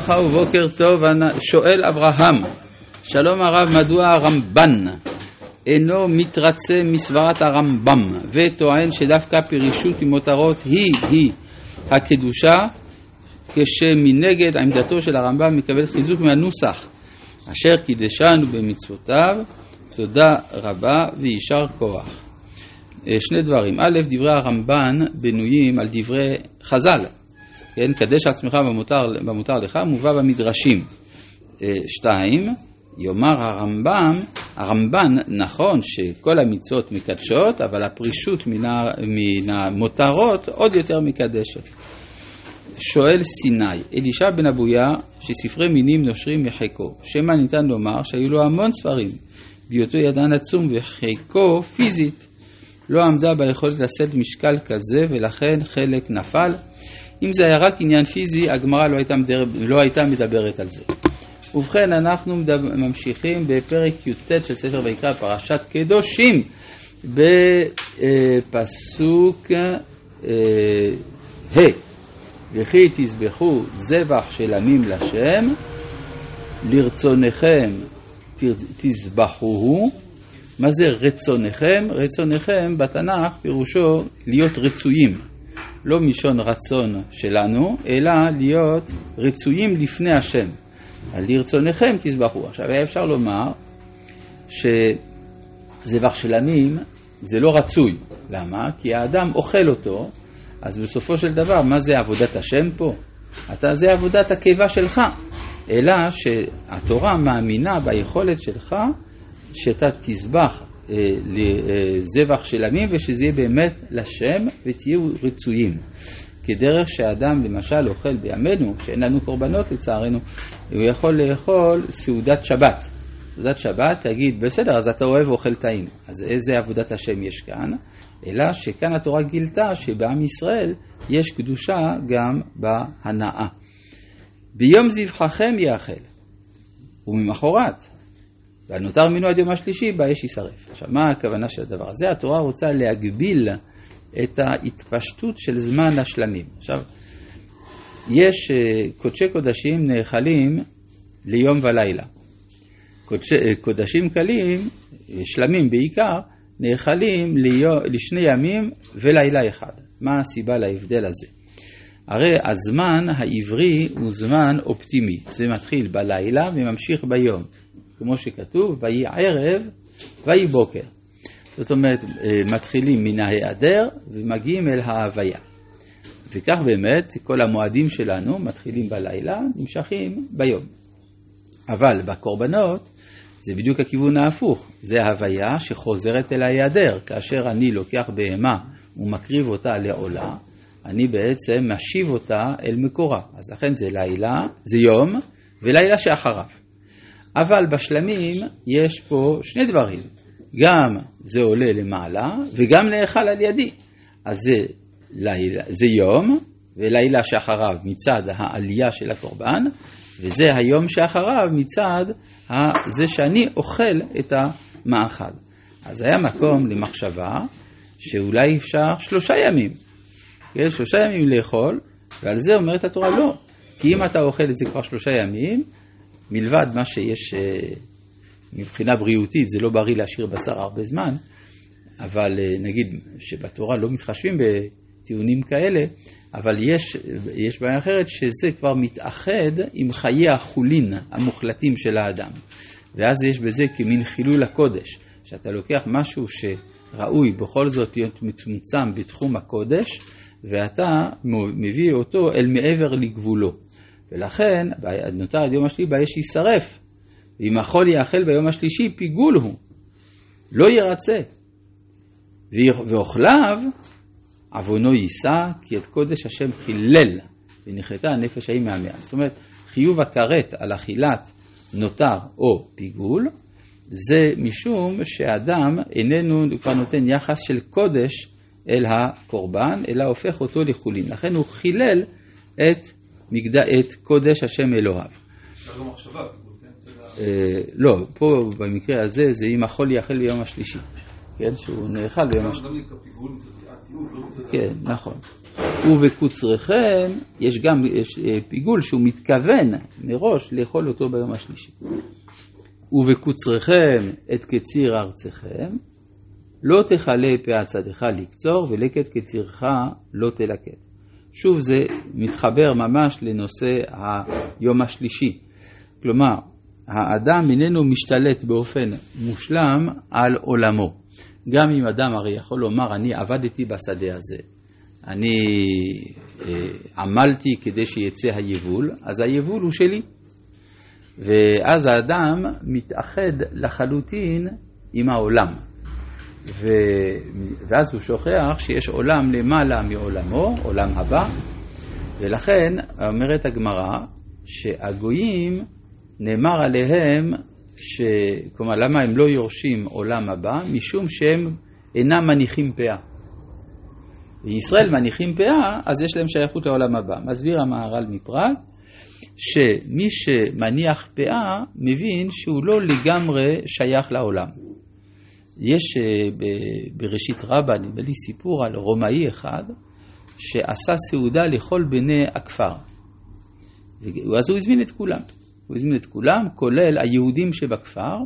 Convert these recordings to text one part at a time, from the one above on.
ברכה ובוקר טוב, שואל אברהם, שלום הרב, מדוע הרמב"ן אינו מתרצה מסברת הרמב"ם וטוען שדווקא פרישות ממותרות היא-היא הקדושה כשמנגד עמדתו של הרמב"ם מקבל חיזוק מהנוסח אשר קידשנו במצוותיו, תודה רבה ויישר כוח. אה, שני דברים, א', דברי הרמב"ן בנויים על דברי חז"ל, כן, קדש עצמך במותר, במותר לך, מובא במדרשים. אה, שתיים, יאמר הרמב"ם, הרמב"ן, נכון שכל המצוות מקדשות, אבל הפרישות מן, המותרות עוד יותר מקדשת. שואל סיני, אלישע בן אבויה, שספרי מינים נושרים מחיקו, שמא ניתן לומר שהיו לו המון ספרים, בהיותו ידען עצום וחיקו פיזית לא עמדה ביכולת לשאת משקל כזה ולכן חלק נפל. אם זה היה רק עניין פיזי, הגמרא לא מדבר, לא הייתה מדברת על זה. ובכן, אנחנו מדבר, ממשיכים בפרק י"ט של ספר ויקרא, פרשת קדושים, בפסוק אה, ה' וכי תזבחו זבח של עמים לשם, לרצונכם תזבחוהו. מה זה רצונכם? רצונכם בתנ"ך פירושו להיות רצויים. לא מלשון רצון שלנו, אלא להיות רצויים לפני השם. על לרצונכם תזבחו. עכשיו היה אפשר לומר שזבח של עמים זה לא רצוי. למה? כי האדם אוכל אותו, אז בסופו של דבר, מה זה עבודת השם פה? אתה, זה עבודת הקיבה שלך. אלא שהתורה מאמינה ביכולת שלך שאתה תזבח אה, לזבח של עמים ושזה יהיה באמת לשם ותהיו רצויים. כדרך שאדם למשל אוכל בימינו, שאין לנו קורבנות לצערנו, הוא יכול לאכול סעודת שבת. סעודת שבת, תגיד, בסדר, אז אתה אוהב ואוכל טעים. אז איזה עבודת השם יש כאן? אלא שכאן התורה גילתה שבעם ישראל יש קדושה גם בהנאה. ביום זבחכם יאכל, וממחרת, והנותר ממנו עד יום השלישי, באש יישרף. עכשיו, מה הכוונה של הדבר הזה? התורה רוצה להגביל את ההתפשטות של זמן השלמים. עכשיו, יש אה, קודשי קודשים נאכלים ליום ולילה. קודשי, אה, קודשים קלים, אה, שלמים בעיקר, נאכלים לשני ימים ולילה אחד. מה הסיבה להבדל הזה? הרי הזמן העברי הוא זמן אופטימי. זה מתחיל בלילה וממשיך ביום. כמו שכתוב, ויהי ערב ויהי בוקר. זאת אומרת, אה, מתחילים מן ההיעדר ומגיעים אל ההוויה. וכך באמת כל המועדים שלנו מתחילים בלילה, נמשכים ביום. אבל בקורבנות זה בדיוק הכיוון ההפוך, זה הוויה שחוזרת אל ההיעדר. כאשר אני לוקח בהמה ומקריב אותה לעולה, אני בעצם משיב אותה אל מקורה. אז לכן זה לילה, זה יום, ולילה שאחריו. אבל בשלמים יש פה שני דברים, גם זה עולה למעלה וגם נאכל על ידי. אז זה, לילה, זה יום ולילה שאחריו מצד העלייה של הקורבן, וזה היום שאחריו מצד זה שאני אוכל את המאכל. אז היה מקום למחשבה שאולי אפשר שלושה ימים, כן? שלושה ימים לאכול, ועל זה אומרת התורה לא, כי אם אתה אוכל את זה כבר שלושה ימים, מלבד מה שיש אה, מבחינה בריאותית, זה לא בריא להשאיר בשר הרבה זמן, אבל אה, נגיד שבתורה לא מתחשבים בטיעונים כאלה, אבל יש, יש בעיה אחרת שזה כבר מתאחד עם חיי החולין המוחלטים של האדם. ואז יש בזה כמין חילול הקודש, שאתה לוקח משהו שראוי בכל זאת להיות מצומצם בתחום הקודש, ואתה מביא אותו אל מעבר לגבולו. ולכן, נותר עד יום השלישי באש יישרף. ואם החול יאכל ביום השלישי, פיגול הוא. לא ירצה. ואוכליו, עוונו יישא, כי את קודש השם חילל, ונחתה הנפש ההיא מהמאה. זאת אומרת, חיוב הכרת על אכילת נותר או פיגול, זה משום שאדם איננו כבר נותן יחס של קודש אל הקורבן, אלא הופך אותו לחולין. לכן הוא חילל את מגדע את קודש השם אלוהיו. כן? אה, לא, פה במקרה הזה זה אם החול יאכל ביום השלישי, כן, שהוא נאכל ביום השלישי. כן, נכון. ובקוצריכם יש גם יש אה, פיגול שהוא מתכוון מראש לאכול אותו ביום השלישי. ובקוצריכם את קציר ארצכם, לא תכלה פאה צדך לקצור ולקט קצירך לא תלקט. שוב זה מתחבר ממש לנושא היום השלישי. כלומר, האדם איננו משתלט באופן מושלם על עולמו. גם אם אדם הרי יכול לומר, אני עבדתי בשדה הזה, אני אה, עמלתי כדי שיצא היבול, אז היבול הוא שלי. ואז האדם מתאחד לחלוטין עם העולם. ו... ואז הוא שוכח שיש עולם למעלה מעולמו, עולם הבא, ולכן אומרת הגמרא שהגויים נאמר עליהם, ש... כלומר למה הם לא יורשים עולם הבא? משום שהם אינם מניחים פאה. וישראל מניחים פאה, אז יש להם שייכות לעולם הבא. מסביר המהר"ל מפראג, שמי שמניח פאה מבין שהוא לא לגמרי שייך לעולם. יש אה, בראשית רבה, נדמה לי סיפור על רומאי אחד שעשה סעודה לכל בני הכפר. אז הוא הזמין את כולם. הוא הזמין את כולם, כולל היהודים שבכפר,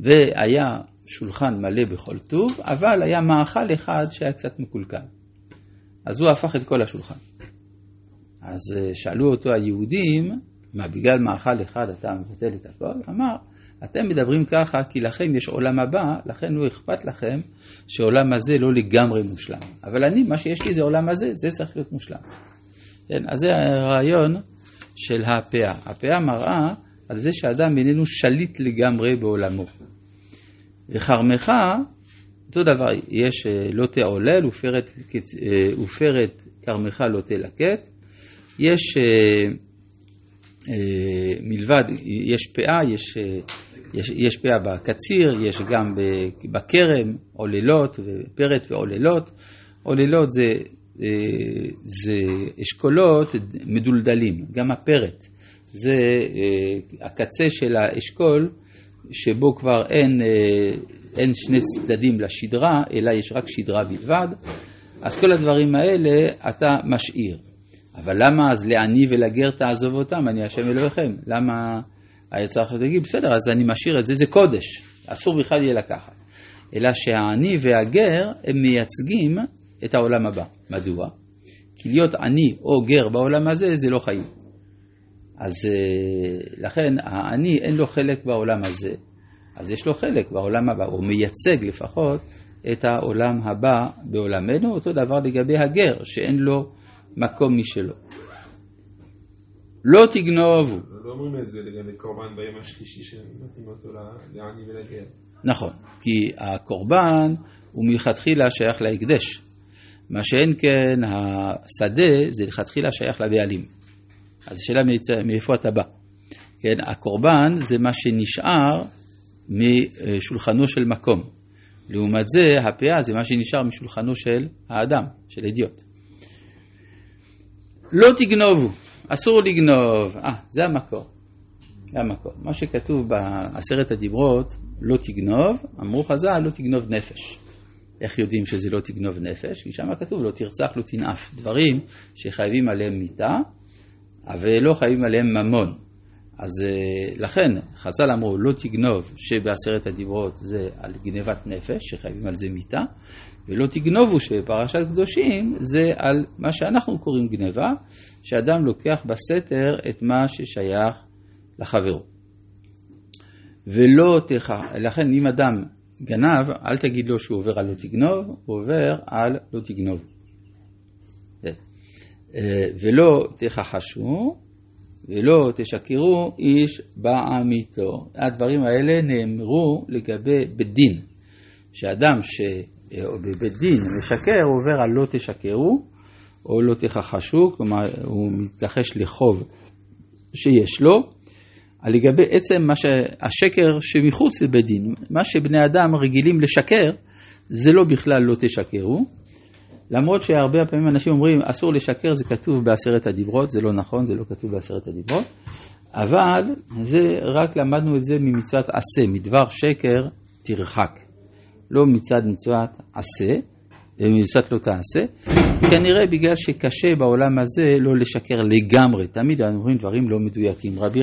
והיה שולחן מלא בכל טוב, אבל היה מאכל אחד שהיה קצת מקולקל. אז הוא הפך את כל השולחן. אז אה, שאלו אותו היהודים, מה, בגלל מאכל אחד אתה מבטל את הכל? אמר, אתם מדברים ככה כי לכם יש עולם הבא, לכן לא אכפת לכם שעולם הזה לא לגמרי מושלם. אבל אני, מה שיש לי זה עולם הזה, זה צריך להיות מושלם. כן, אז זה הרעיון של הפאה. הפאה מראה על זה שאדם איננו שליט לגמרי בעולמו. וכרמך, אותו דבר, יש אה, לא תעולל ופרת כרמך לא תלקט. יש אה, מלבד, יש פאה, יש, אה, יש, יש פאה בקציר, יש גם בכרם, עוללות, פרט ועוללות. עוללות זה, אה, זה אשכולות מדולדלים, גם הפרט. זה הקצה של האשכול שבו כבר אין, אין שני צדדים לשדרה, אלא יש רק שדרה בלבד. אז כל הדברים האלה אתה משאיר. אבל למה אז לעני ולגר תעזוב אותם, אני השם אלוהיכם? למה היה צריך להגיד, בסדר, אז אני משאיר את זה, זה קודש, אסור בכלל יהיה לקחת. אלא שהעני והגר, הם מייצגים את העולם הבא. מדוע? כי להיות עני או גר בעולם הזה, זה לא חיים. אז אה, לכן העני אין לו חלק בעולם הזה, אז יש לו חלק בעולם הבא, הוא מייצג לפחות את העולם הבא בעולמנו, אותו דבר לגבי הגר, שאין לו מקום משלו. לא תגנובו. לא אומרים את זה לגבי קורבן ביום השלישי שנותנים אותו לעני ולגר. נכון, כי הקורבן הוא מלכתחילה שייך להקדש. מה שאין כן, השדה זה לכתחילה שייך לבעלים. אז השאלה מאיפה אתה בא. כן, הקורבן זה מה שנשאר משולחנו של מקום. לעומת זה, הפאה זה מה שנשאר משולחנו של האדם, של אידיוט. לא תגנובו, אסור לגנוב. אה, זה המקור. זה המקור. מה שכתוב בעשרת הדיברות, לא תגנוב, אמרו חז"ל, לא תגנוב נפש. איך יודעים שזה לא תגנוב נפש? כי שם כתוב לא תרצח, לא תנאף. דברים שחייבים עליהם מיתה, אבל לא חייבים עליהם ממון. אז אה, לכן חז"ל אמרו לא תגנוב שבעשרת הדיברות זה על גנבת נפש, שחייבים על זה מיתה, ולא תגנובו שבפרשת קדושים זה על מה שאנחנו קוראים גניבה, שאדם לוקח בסתר את מה ששייך לחברו. ולא תכ... לכן אם אדם גנב, אל תגיד לו שהוא עובר על לא תגנוב, הוא עובר על לא תגנוב. אה, ולא תכחשו, ולא תשקרו איש בעמיתו. הדברים האלה נאמרו לגבי בית דין, שאדם ש... או בבית דין משקר, הוא עובר על לא תשקרו או לא תכחשו, כלומר הוא מתכחש לחוב שיש לו, לגבי עצם מה שהשקר שמחוץ לבית דין, מה שבני אדם רגילים לשקר, זה לא בכלל לא תשקרו, למרות שהרבה פעמים אנשים אומרים אסור לשקר, זה כתוב בעשרת הדיברות, זה לא נכון, זה לא כתוב בעשרת הדיברות, אבל זה רק למדנו את זה ממצוות עשה, מדבר שקר תרחק. לא מצד מצוות עשה, ומיוסת לא תעשה, כנראה בגלל שקשה בעולם הזה לא לשקר לגמרי, תמיד אנחנו אומרים דברים לא מדויקים. רבי